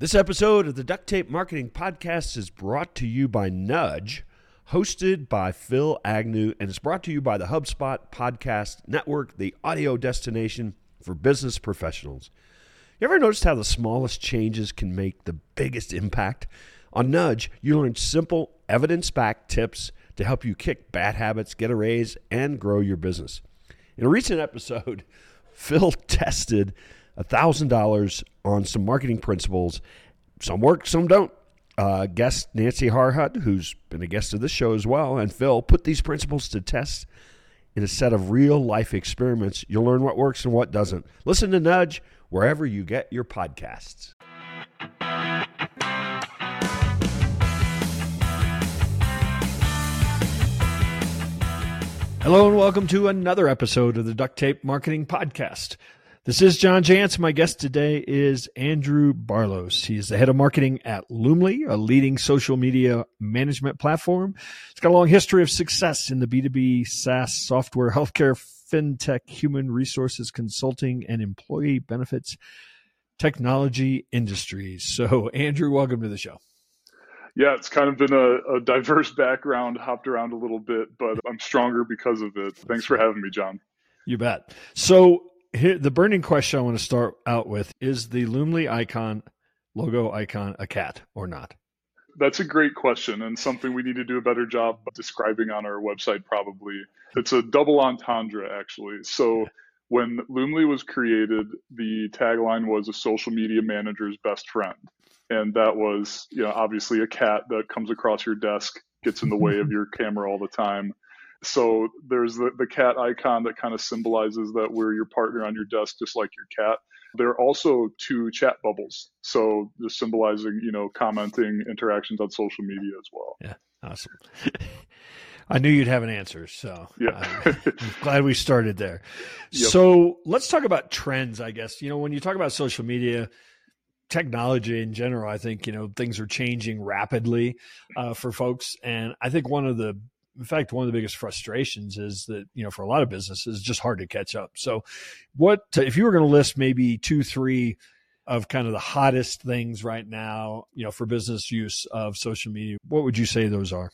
This episode of the Duct Tape Marketing Podcast is brought to you by Nudge, hosted by Phil Agnew, and it's brought to you by the HubSpot Podcast Network, the audio destination for business professionals. You ever noticed how the smallest changes can make the biggest impact? On Nudge, you learn simple, evidence backed tips to help you kick bad habits, get a raise, and grow your business. In a recent episode, Phil tested $1,000 on some marketing principles. Some work, some don't. Uh, guest Nancy Harhut, who's been a guest of this show as well, and Phil put these principles to test in a set of real life experiments. You'll learn what works and what doesn't. Listen to Nudge wherever you get your podcasts. Hello and welcome to another episode of the Duct Tape Marketing Podcast. This is John Jantsch. My guest today is Andrew Barlos. He is the head of marketing at Loomly, a leading social media management platform. It's got a long history of success in the B2B SaaS software, healthcare, fintech, human resources consulting, and employee benefits technology industries. So, Andrew, welcome to the show. Yeah, it's kind of been a, a diverse background, hopped around a little bit, but I'm stronger because of it. Thanks for having me, John. You bet. So, here, the burning question I want to start out with is the Loomly icon, logo icon, a cat or not? That's a great question and something we need to do a better job describing on our website, probably. It's a double entendre, actually. So, when Loomly was created, the tagline was a social media manager's best friend. And that was, you know, obviously a cat that comes across your desk, gets in the way of your camera all the time. So there's the, the cat icon that kind of symbolizes that we're your partner on your desk, just like your cat. There are also two chat bubbles. So just symbolizing, you know, commenting interactions on social media as well. Yeah. Awesome. I knew you'd have an answer, so yeah. I'm glad we started there. Yep. So let's talk about trends, I guess. You know, when you talk about social media, technology in general, I think, you know, things are changing rapidly uh, for folks. And I think one of the in fact, one of the biggest frustrations is that, you know, for a lot of businesses, it's just hard to catch up. So, what, if you were going to list maybe two, three of kind of the hottest things right now, you know, for business use of social media, what would you say those are?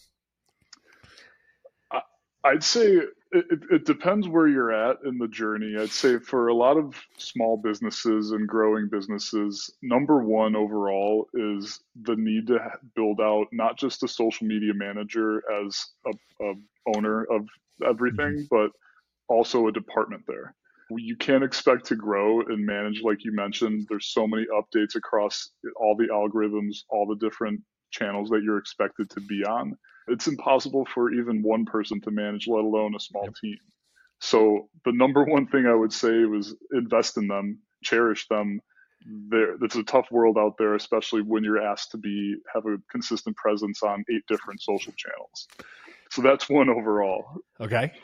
I'd say it, it, depends where you're at in the journey. I'd say for a lot of small businesses and growing businesses, number one overall is the need to build out not just a social media manager as a, a owner of everything, mm-hmm. but also a department there. You can't expect to grow and manage like you mentioned. There's so many updates across all the algorithms, all the different channels that you're expected to be on it's impossible for even one person to manage, let alone a small yep. team. So the number one thing I would say was invest in them, cherish them. There, it's a tough world out there, especially when you're asked to be have a consistent presence on eight different social channels. So that's one overall. Okay.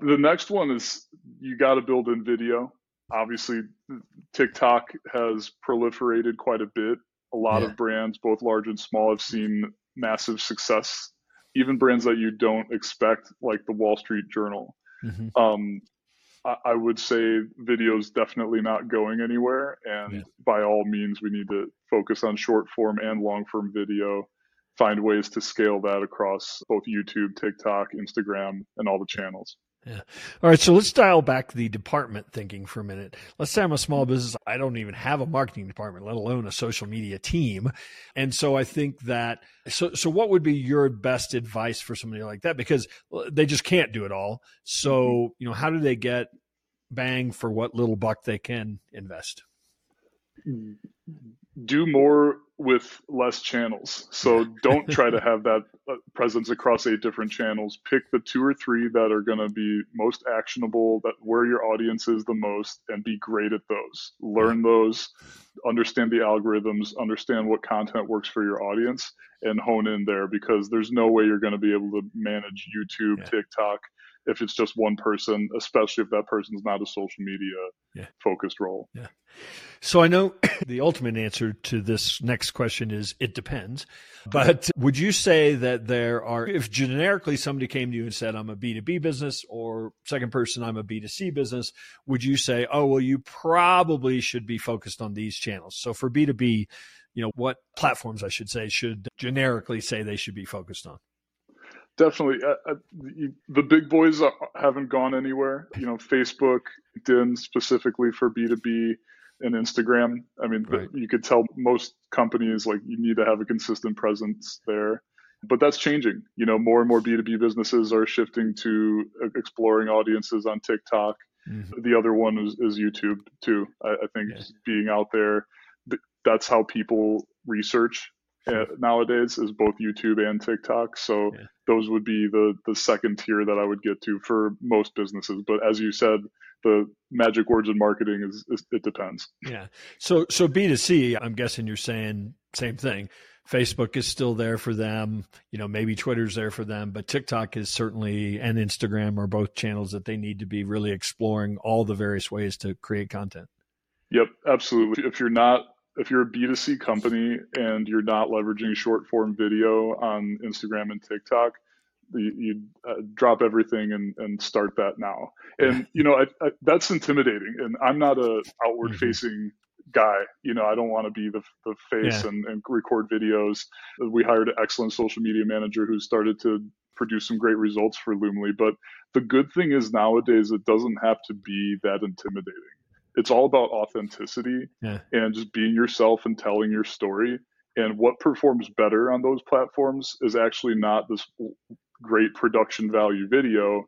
The next one is you got to build in video. Obviously, TikTok has proliferated quite a bit. A lot yeah. of brands, both large and small, have seen massive success, even brands that you don't expect, like the Wall Street Journal. Mm-hmm. Um, I, I, would say video is definitely not going anywhere, and yeah. by all means, we need to focus on short form and long form video. Find ways to scale that across both YouTube, TikTok, Instagram, and all the channels. Yeah. All right. So let's dial back the department thinking for a minute. Let's say I'm a small business. I don't even have a marketing department, let alone a social media team. And so I think that, so, so what would be your best advice for somebody like that? Because they just can't do it all. So, mm-hmm. you know, how do they get bang for what little buck they can invest? Do more with less channels. So don't try to have that uh, presence across eight different channels. Pick the two or three that are going to be most actionable, that where your audience is the most, and be great at those. Learn those, understand the algorithms, understand what content works for your audience, and hone in there because there's no way you're going to be able to manage YouTube, yeah. TikTok, if it's just one person, especially if that person's not a social media yeah. focused role. Yeah. So I know the ultimate answer to this next question is it depends. But would you say that there are, if generically somebody came to you and said, I'm a B2B business, or second person, I'm a B2C business, would you say, oh, well, you probably should be focused on these channels? So for B2B, you know, what platforms I should say should generically say they should be focused on? Definitely. Uh, uh, the big boys haven't gone anywhere. You know, Facebook, LinkedIn specifically for B2B and Instagram. I mean, right. you could tell most companies like you need to have a consistent presence there. But that's changing. You know, more and more B2B businesses are shifting to exploring audiences on TikTok. Mm-hmm. The other one is, is YouTube too. I, I think yeah. being out there, that's how people research uh, nowadays is both YouTube and TikTok. So yeah. those would be the the second tier that I would get to for most businesses. But as you said, the magic words in marketing is, is it depends. Yeah. So so B 2 C, I'm guessing you're saying same thing. Facebook is still there for them. You know, maybe Twitter's there for them, but TikTok is certainly and Instagram are both channels that they need to be really exploring all the various ways to create content. Yep, absolutely. If you're not if you're a B2C company and you're not leveraging short form video on Instagram and TikTok, you, you uh, drop everything and, and start that now. And, you know, I, I, that's intimidating. And I'm not a outward mm-hmm. facing guy. You know, I don't want to be the, the face yeah. and, and record videos. We hired an excellent social media manager who started to produce some great results for Loomly. But the good thing is nowadays it doesn't have to be that intimidating it's all about authenticity yeah. and just being yourself and telling your story. And what performs better on those platforms is actually not this great production value video.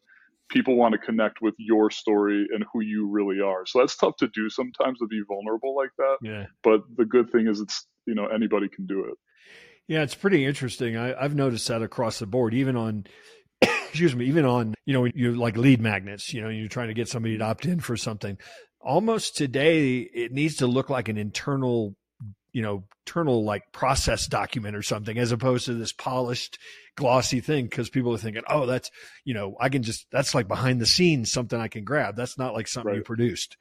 People want to connect with your story and who you really are. So that's tough to do sometimes to be vulnerable like that. Yeah. But the good thing is it's, you know, anybody can do it. Yeah, it's pretty interesting. I, I've noticed that across the board, even on excuse me, even on, you know, you're like lead magnets, you know, you're trying to get somebody to opt in for something almost today it needs to look like an internal you know internal like process document or something as opposed to this polished glossy thing because people are thinking oh that's you know i can just that's like behind the scenes something i can grab. That's not like something right. you produced.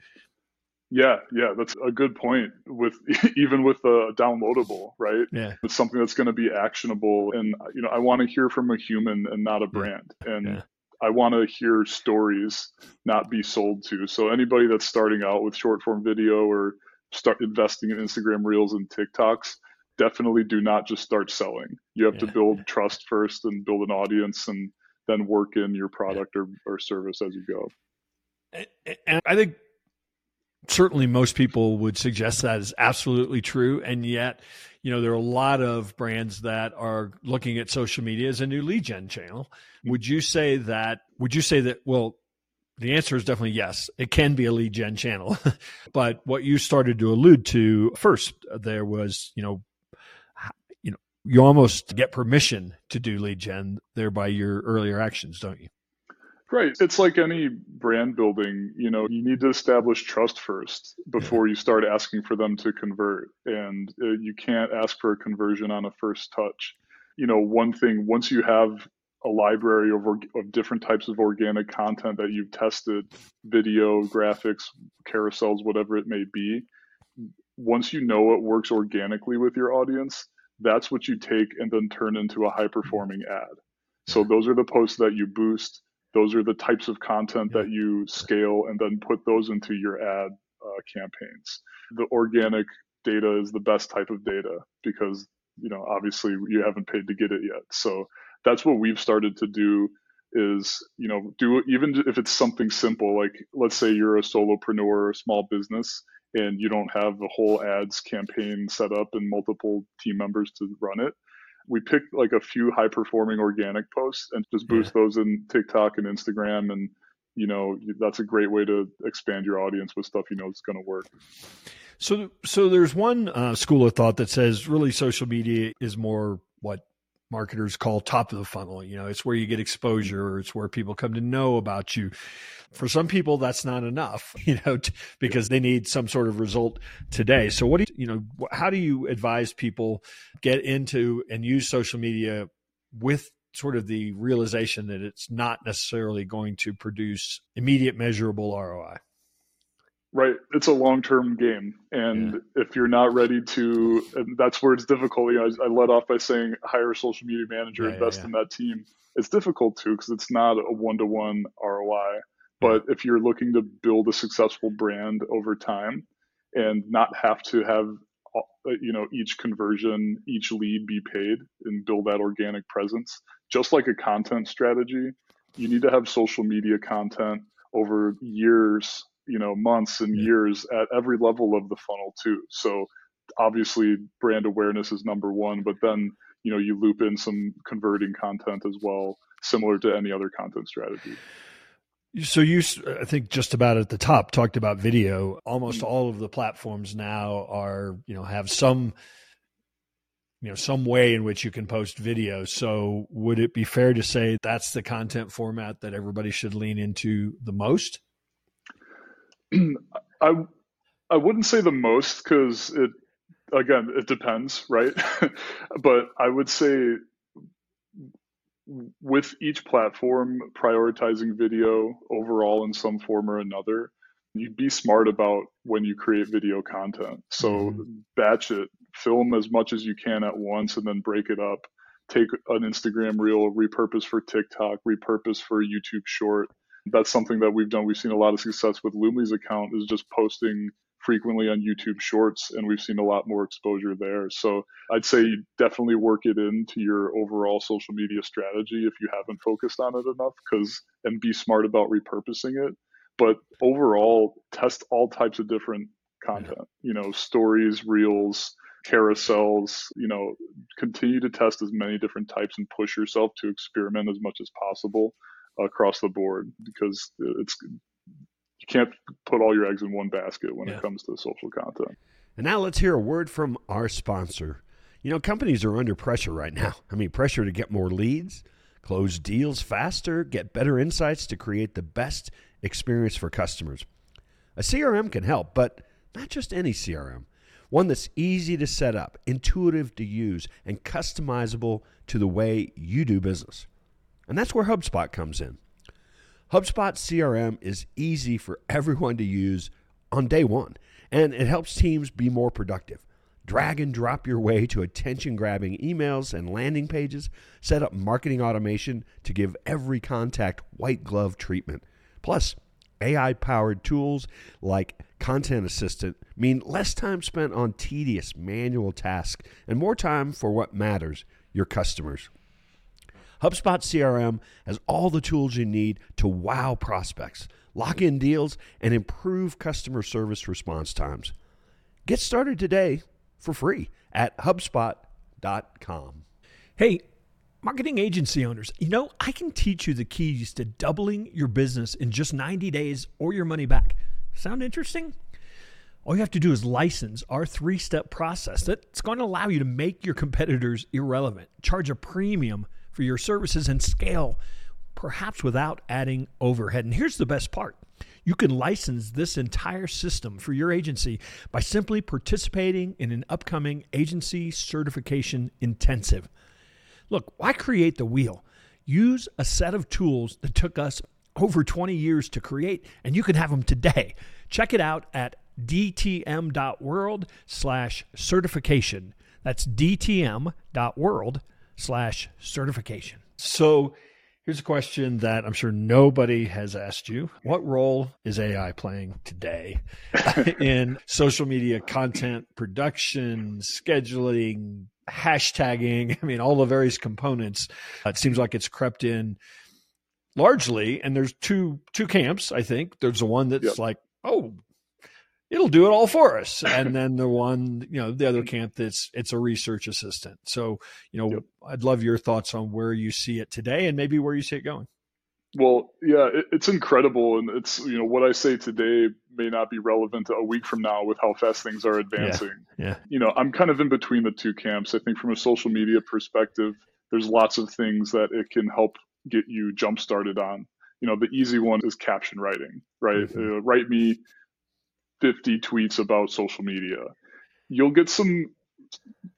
Yeah yeah that's a good point with even with a downloadable right? Yeah. It's something that's going to be actionable and you know i want to hear from a human and not a brand and yeah. I want to hear stories, not be sold to. So anybody that's starting out with short form video or start investing in Instagram Reels and TikToks, definitely do not just start selling. You have yeah. to build trust first and build an audience and then work in your product or, or service as you go. And I think certainly most people would suggest that is absolutely true. And yet, you know, there are a lot of brands that are looking at social media as a new lead gen channel. Mm-hmm. Would you say that, would you say that, well, the answer is definitely yes. It can be a lead gen channel. but what you started to allude to first uh, there was, you know, you know, you almost get permission to do lead gen there by your earlier actions, don't you? Right. It's like any brand building, you know, you need to establish trust first before yeah. you start asking for them to convert. And uh, you can't ask for a conversion on a first touch. You know, one thing, once you have a library of, of different types of organic content that you've tested, video, graphics, carousels, whatever it may be, once you know it works organically with your audience, that's what you take and then turn into a high performing ad. So those are the posts that you boost those are the types of content that you scale and then put those into your ad uh, campaigns. The organic data is the best type of data because you know obviously you haven't paid to get it yet. So that's what we've started to do is you know do even if it's something simple like let's say you're a solopreneur or a small business and you don't have the whole ads campaign set up and multiple team members to run it we picked like a few high performing organic posts and just boost yeah. those in TikTok and Instagram. And, you know, that's a great way to expand your audience with stuff you know is going to work. So, so there's one uh, school of thought that says really social media is more what marketers call top of the funnel. You know, it's where you get exposure, it's where people come to know about you. For some people, that's not enough, you know, t- because they need some sort of result today. So, what do you, you know, how do you advise people get into and use social media with sort of the realization that it's not necessarily going to produce immediate measurable ROI. Right. It's a long term game. And yeah. if you're not ready to, and that's where it's difficult. You know, I, I led off by saying hire a social media manager, yeah, invest yeah, in that team. It's difficult too because it's not a one to one ROI. But if you're looking to build a successful brand over time and not have to have uh, you know each conversion each lead be paid and build that organic presence just like a content strategy you need to have social media content over years you know months and years at every level of the funnel too so obviously brand awareness is number one but then you know you loop in some converting content as well similar to any other content strategy so you, I think, just about at the top talked about video. Almost mm-hmm. all of the platforms now are, you know, have some, you know, some way in which you can post video. So would it be fair to say that's the content format that everybody should lean into the most? I I wouldn't say the most because it again it depends, right? but I would say with each platform prioritizing video overall in some form or another, you'd be smart about when you create video content. So mm-hmm. batch it, film as much as you can at once, and then break it up. Take an Instagram reel, repurpose for TikTok, repurpose for YouTube short. That's something that we've done. We've seen a lot of success with Loomly's account is just posting frequently on YouTube Shorts, and we've seen a lot more exposure there. So I'd say definitely work it into your overall social media strategy if you haven't focused on it enough, because and be smart about repurposing it. But overall, test all types of different content. You know, stories, reels, carousels. You know, continue to test as many different types and push yourself to experiment as much as possible across the board because it's you can't put all your eggs in one basket when yeah. it comes to social content. And now let's hear a word from our sponsor. You know, companies are under pressure right now. I mean, pressure to get more leads, close deals faster, get better insights to create the best experience for customers. A CRM can help, but not just any CRM. One that's easy to set up, intuitive to use, and customizable to the way you do business. And that's where HubSpot comes in. HubSpot CRM is easy for everyone to use on day one, and it helps teams be more productive. Drag and drop your way to attention grabbing emails and landing pages. Set up marketing automation to give every contact white glove treatment. Plus, AI powered tools like Content Assistant mean less time spent on tedious manual tasks and more time for what matters your customers. HubSpot CRM has all the tools you need to wow prospects, lock in deals, and improve customer service response times. Get started today for free at HubSpot.com. Hey, marketing agency owners, you know, I can teach you the keys to doubling your business in just 90 days or your money back. Sound interesting? All you have to do is license our three step process that's going to allow you to make your competitors irrelevant, charge a premium for your services and scale, perhaps without adding overhead. And here's the best part you can license this entire system for your agency by simply participating in an upcoming agency certification intensive. Look, why create the wheel? Use a set of tools that took us over 20 years to create, and you can have them today. Check it out at dtm.world slash certification. That's dtm.world slash certification. So here's a question that I'm sure nobody has asked you. What role is AI playing today in social media content production, scheduling, hashtagging? I mean, all the various components. It seems like it's crept in largely and there's two two camps i think there's the one that's yep. like oh it'll do it all for us. And then the one, you know, the other camp that's it's a research assistant. So, you know, yep. I'd love your thoughts on where you see it today and maybe where you see it going. Well, yeah, it, it's incredible, and it's you know what I say today may not be relevant a week from now with how fast things are advancing. Yeah, yeah. You know, I'm kind of in between the two camps. I think from a social media perspective, there's lots of things that it can help get you jump started on. You know, the easy one is caption writing, right? Mm-hmm. Uh, write me 50 tweets about social media. You'll get some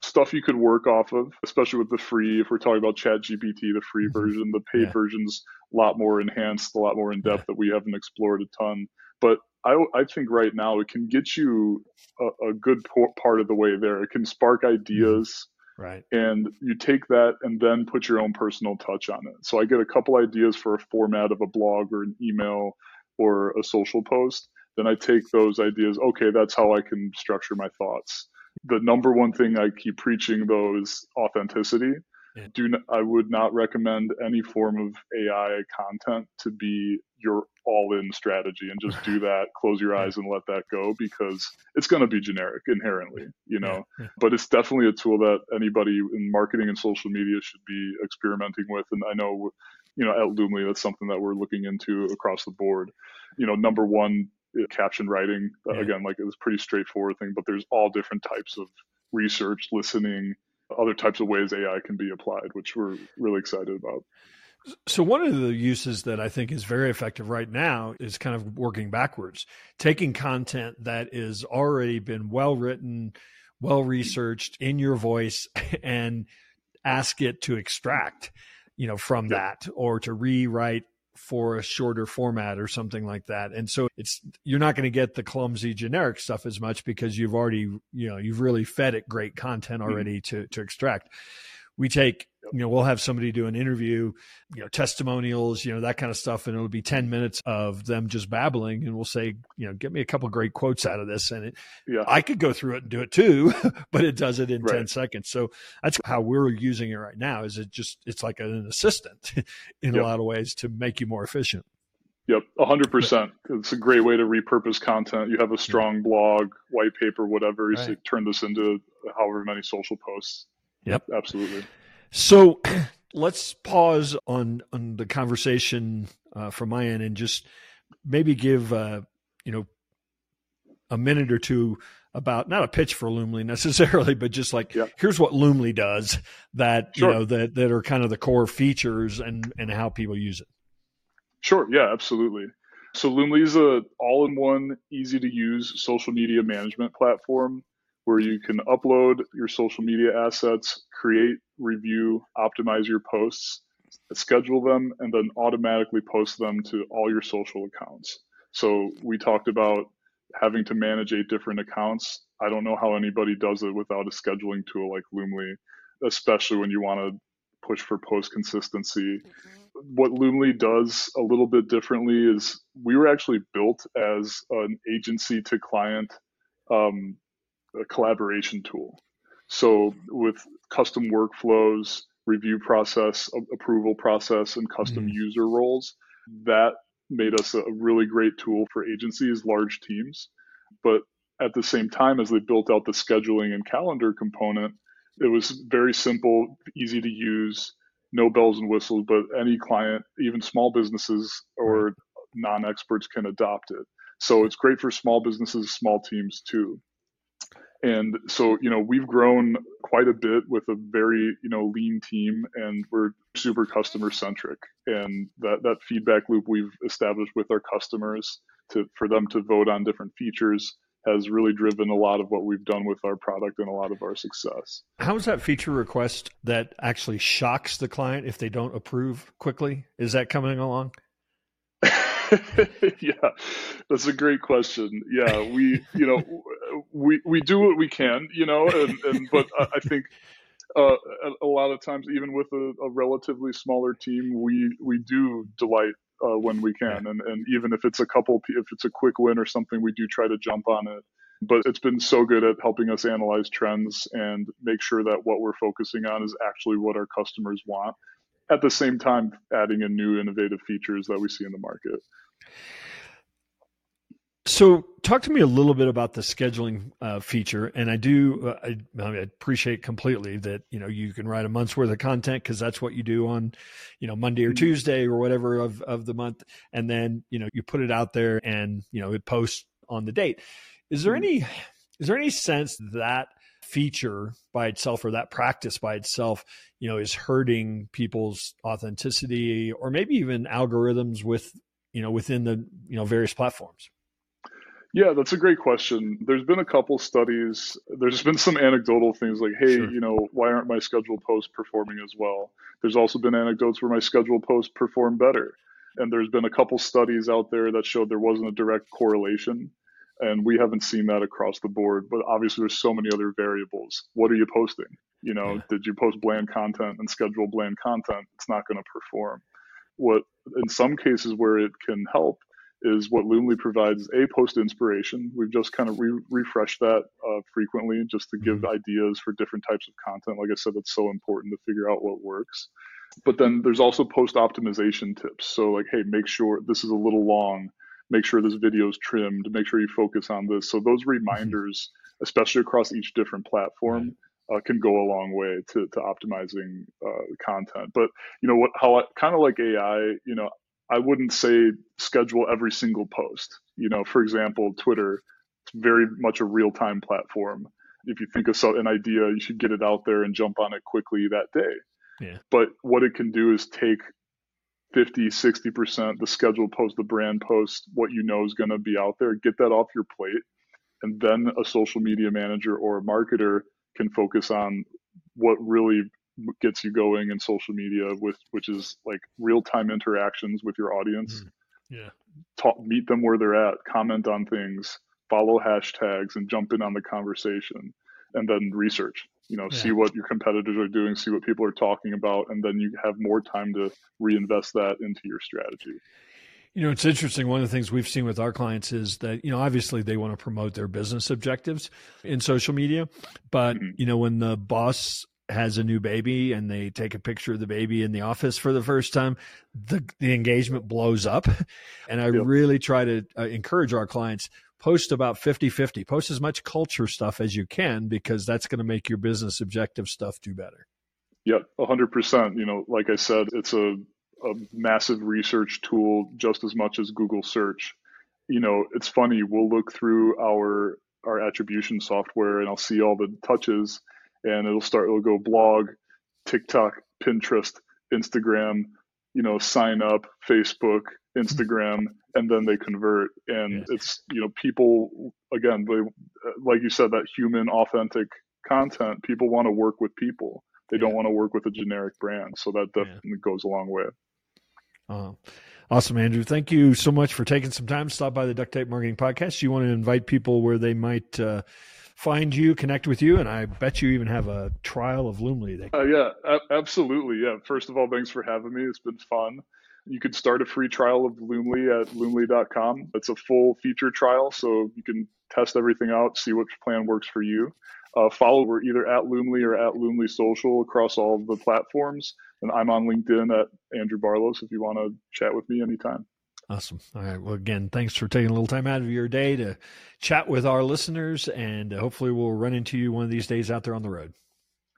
stuff you could work off of, especially with the free. If we're talking about Chat GPT, the free mm-hmm. version, the paid yeah. version's a lot more enhanced, a lot more in depth yeah. that we haven't explored a ton. But I, I think right now it can get you a, a good part of the way there. It can spark mm-hmm. ideas. Right. And you take that and then put your own personal touch on it. So I get a couple ideas for a format of a blog or an email or a social post. Then I take those ideas. Okay, that's how I can structure my thoughts the number one thing I keep preaching though is authenticity. Yeah. Do not, I would not recommend any form of AI content to be your all-in strategy and just do that, close your eyes and let that go because it's going to be generic inherently, you know. Yeah. Yeah. But it's definitely a tool that anybody in marketing and social media should be experimenting with. And I know, you know, at Loomly, that's something that we're looking into across the board. You know, number one, caption writing uh, yeah. again like it's a pretty straightforward thing but there's all different types of research listening other types of ways ai can be applied which we're really excited about so one of the uses that I think is very effective right now is kind of working backwards, taking content that is already been well written, well researched in your voice and ask it to extract, you know, from that or to rewrite for a shorter format or something like that. And so it's you're not going to get the clumsy generic stuff as much because you've already, you know, you've really fed it great content mm-hmm. already mm-hmm. to to extract. We take you know we'll have somebody do an interview you know testimonials you know that kind of stuff and it'll be 10 minutes of them just babbling and we'll say you know get me a couple great quotes out of this and it, yeah. i could go through it and do it too but it does it in right. 10 seconds so that's how we're using it right now is it just it's like an assistant in yep. a lot of ways to make you more efficient Yep, 100%. It's a great way to repurpose content. You have a strong blog, white paper, whatever. You right. turn this into however many social posts. Yep. Absolutely. So let's pause on on the conversation uh, from my end and just maybe give uh, you know a minute or two about not a pitch for Loomly necessarily, but just like yeah. here's what Loomly does that sure. you know that that are kind of the core features and and how people use it. Sure. Yeah. Absolutely. So Loomly is a all-in-one, easy-to-use social media management platform where you can upload your social media assets, create, review, optimize your posts, schedule them, and then automatically post them to all your social accounts. So we talked about having to manage eight different accounts. I don't know how anybody does it without a scheduling tool like Loomly, especially when you want to push for post consistency. Mm-hmm. What Loomly does a little bit differently is we were actually built as an agency to client um, a collaboration tool. So with custom workflows, review process, approval process, and custom mm. user roles, that made us a really great tool for agencies, large teams. But at the same time, as they built out the scheduling and calendar component, it was very simple, easy to use, no bells and whistles, but any client, even small businesses or non experts, can adopt it. So it's great for small businesses, small teams too. And so, you know, we've grown quite a bit with a very, you know, lean team and we're super customer centric. And that, that feedback loop we've established with our customers to for them to vote on different features has really driven a lot of what we've done with our product and a lot of our success. How is that feature request that actually shocks the client if they don't approve quickly? Is that coming along? yeah, that's a great question. Yeah, we, you know, we we do what we can, you know, and, and but I think uh, a, a, lot of times, even with a, a, relatively smaller team, we we do delight uh, when we can, and and even if it's a couple, if it's a quick win or something, we do try to jump on it. But it's been so good at helping us analyze trends and make sure that what we're focusing on is actually what our customers want at the same time adding in new innovative features that we see in the market. So, talk to me a little bit about the scheduling uh, feature, and I do uh, I, I, appreciate completely that you know you can write a month's worth of content because that's what you do on, you know, Monday or mm-hmm. Tuesday or whatever of of the month, and then you know you put it out there and you know it posts on the date. Is there mm-hmm. any is there any sense that feature by itself or that practice by itself, you know, is hurting people's authenticity or maybe even algorithms with, you know, within the, you know, various platforms? Yeah, that's a great question. There's been a couple studies. There's been some anecdotal things like, hey, sure. you know, why aren't my scheduled posts performing as well? There's also been anecdotes where my scheduled posts perform better. And there's been a couple studies out there that showed there wasn't a direct correlation. And we haven't seen that across the board. But obviously, there's so many other variables. What are you posting? You know, yeah. did you post bland content and schedule bland content? It's not going to perform. What in some cases where it can help is what Loomly provides a post inspiration. We've just kind of re- refreshed that uh, frequently just to give mm-hmm. ideas for different types of content. Like I said, it's so important to figure out what works. But then there's also post optimization tips. So, like, hey, make sure this is a little long, make sure this video is trimmed, make sure you focus on this. So, those mm-hmm. reminders, mm-hmm. especially across each different platform, uh, can go a long way to, to optimizing uh, content. But, you know, what, how I kind of like AI, you know, I wouldn't say schedule every single post. You know, for example, Twitter, it's very much a real time platform. If you think of an idea, you should get it out there and jump on it quickly that day. Yeah. But what it can do is take 50, 60%, the scheduled post, the brand post, what you know is going to be out there, get that off your plate. And then a social media manager or a marketer can focus on what really gets you going in social media with which is like real time interactions with your audience. Mm. Yeah. Talk, meet them where they're at, comment on things, follow hashtags and jump in on the conversation and then research. You know, yeah. see what your competitors are doing, see what people are talking about, and then you have more time to reinvest that into your strategy. You know, it's interesting. One of the things we've seen with our clients is that, you know, obviously they want to promote their business objectives in social media. But, mm-hmm. you know, when the boss has a new baby and they take a picture of the baby in the office for the first time, the, the engagement blows up. And I yep. really try to uh, encourage our clients post about 50 50, post as much culture stuff as you can because that's going to make your business objective stuff do better. Yep, 100%. You know, like I said, it's a, a massive research tool just as much as Google search. You know, it's funny, we'll look through our our attribution software and I'll see all the touches and it'll start it'll go blog tiktok pinterest instagram you know sign up facebook instagram and then they convert and yeah. it's you know people again they, like you said that human authentic content people want to work with people they yeah. don't want to work with a generic brand so that definitely yeah. goes a long way uh, awesome andrew thank you so much for taking some time to stop by the duct tape marketing podcast you want to invite people where they might uh, find you, connect with you, and I bet you even have a trial of Loomly. Uh, yeah, a- absolutely. Yeah. First of all, thanks for having me. It's been fun. You can start a free trial of Loomly at loomly.com. It's a full feature trial, so you can test everything out, see which plan works for you. Uh, follow, we're either at Loomly or at Loomly Social across all the platforms. And I'm on LinkedIn at Andrew Barlos if you want to chat with me anytime. Awesome. All right. Well, again, thanks for taking a little time out of your day to chat with our listeners, and hopefully, we'll run into you one of these days out there on the road.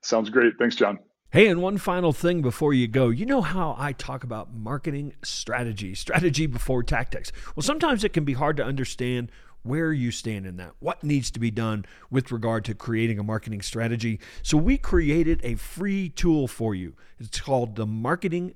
Sounds great. Thanks, John. Hey, and one final thing before you go. You know how I talk about marketing strategy, strategy before tactics. Well, sometimes it can be hard to understand where you stand in that, what needs to be done with regard to creating a marketing strategy. So, we created a free tool for you. It's called the Marketing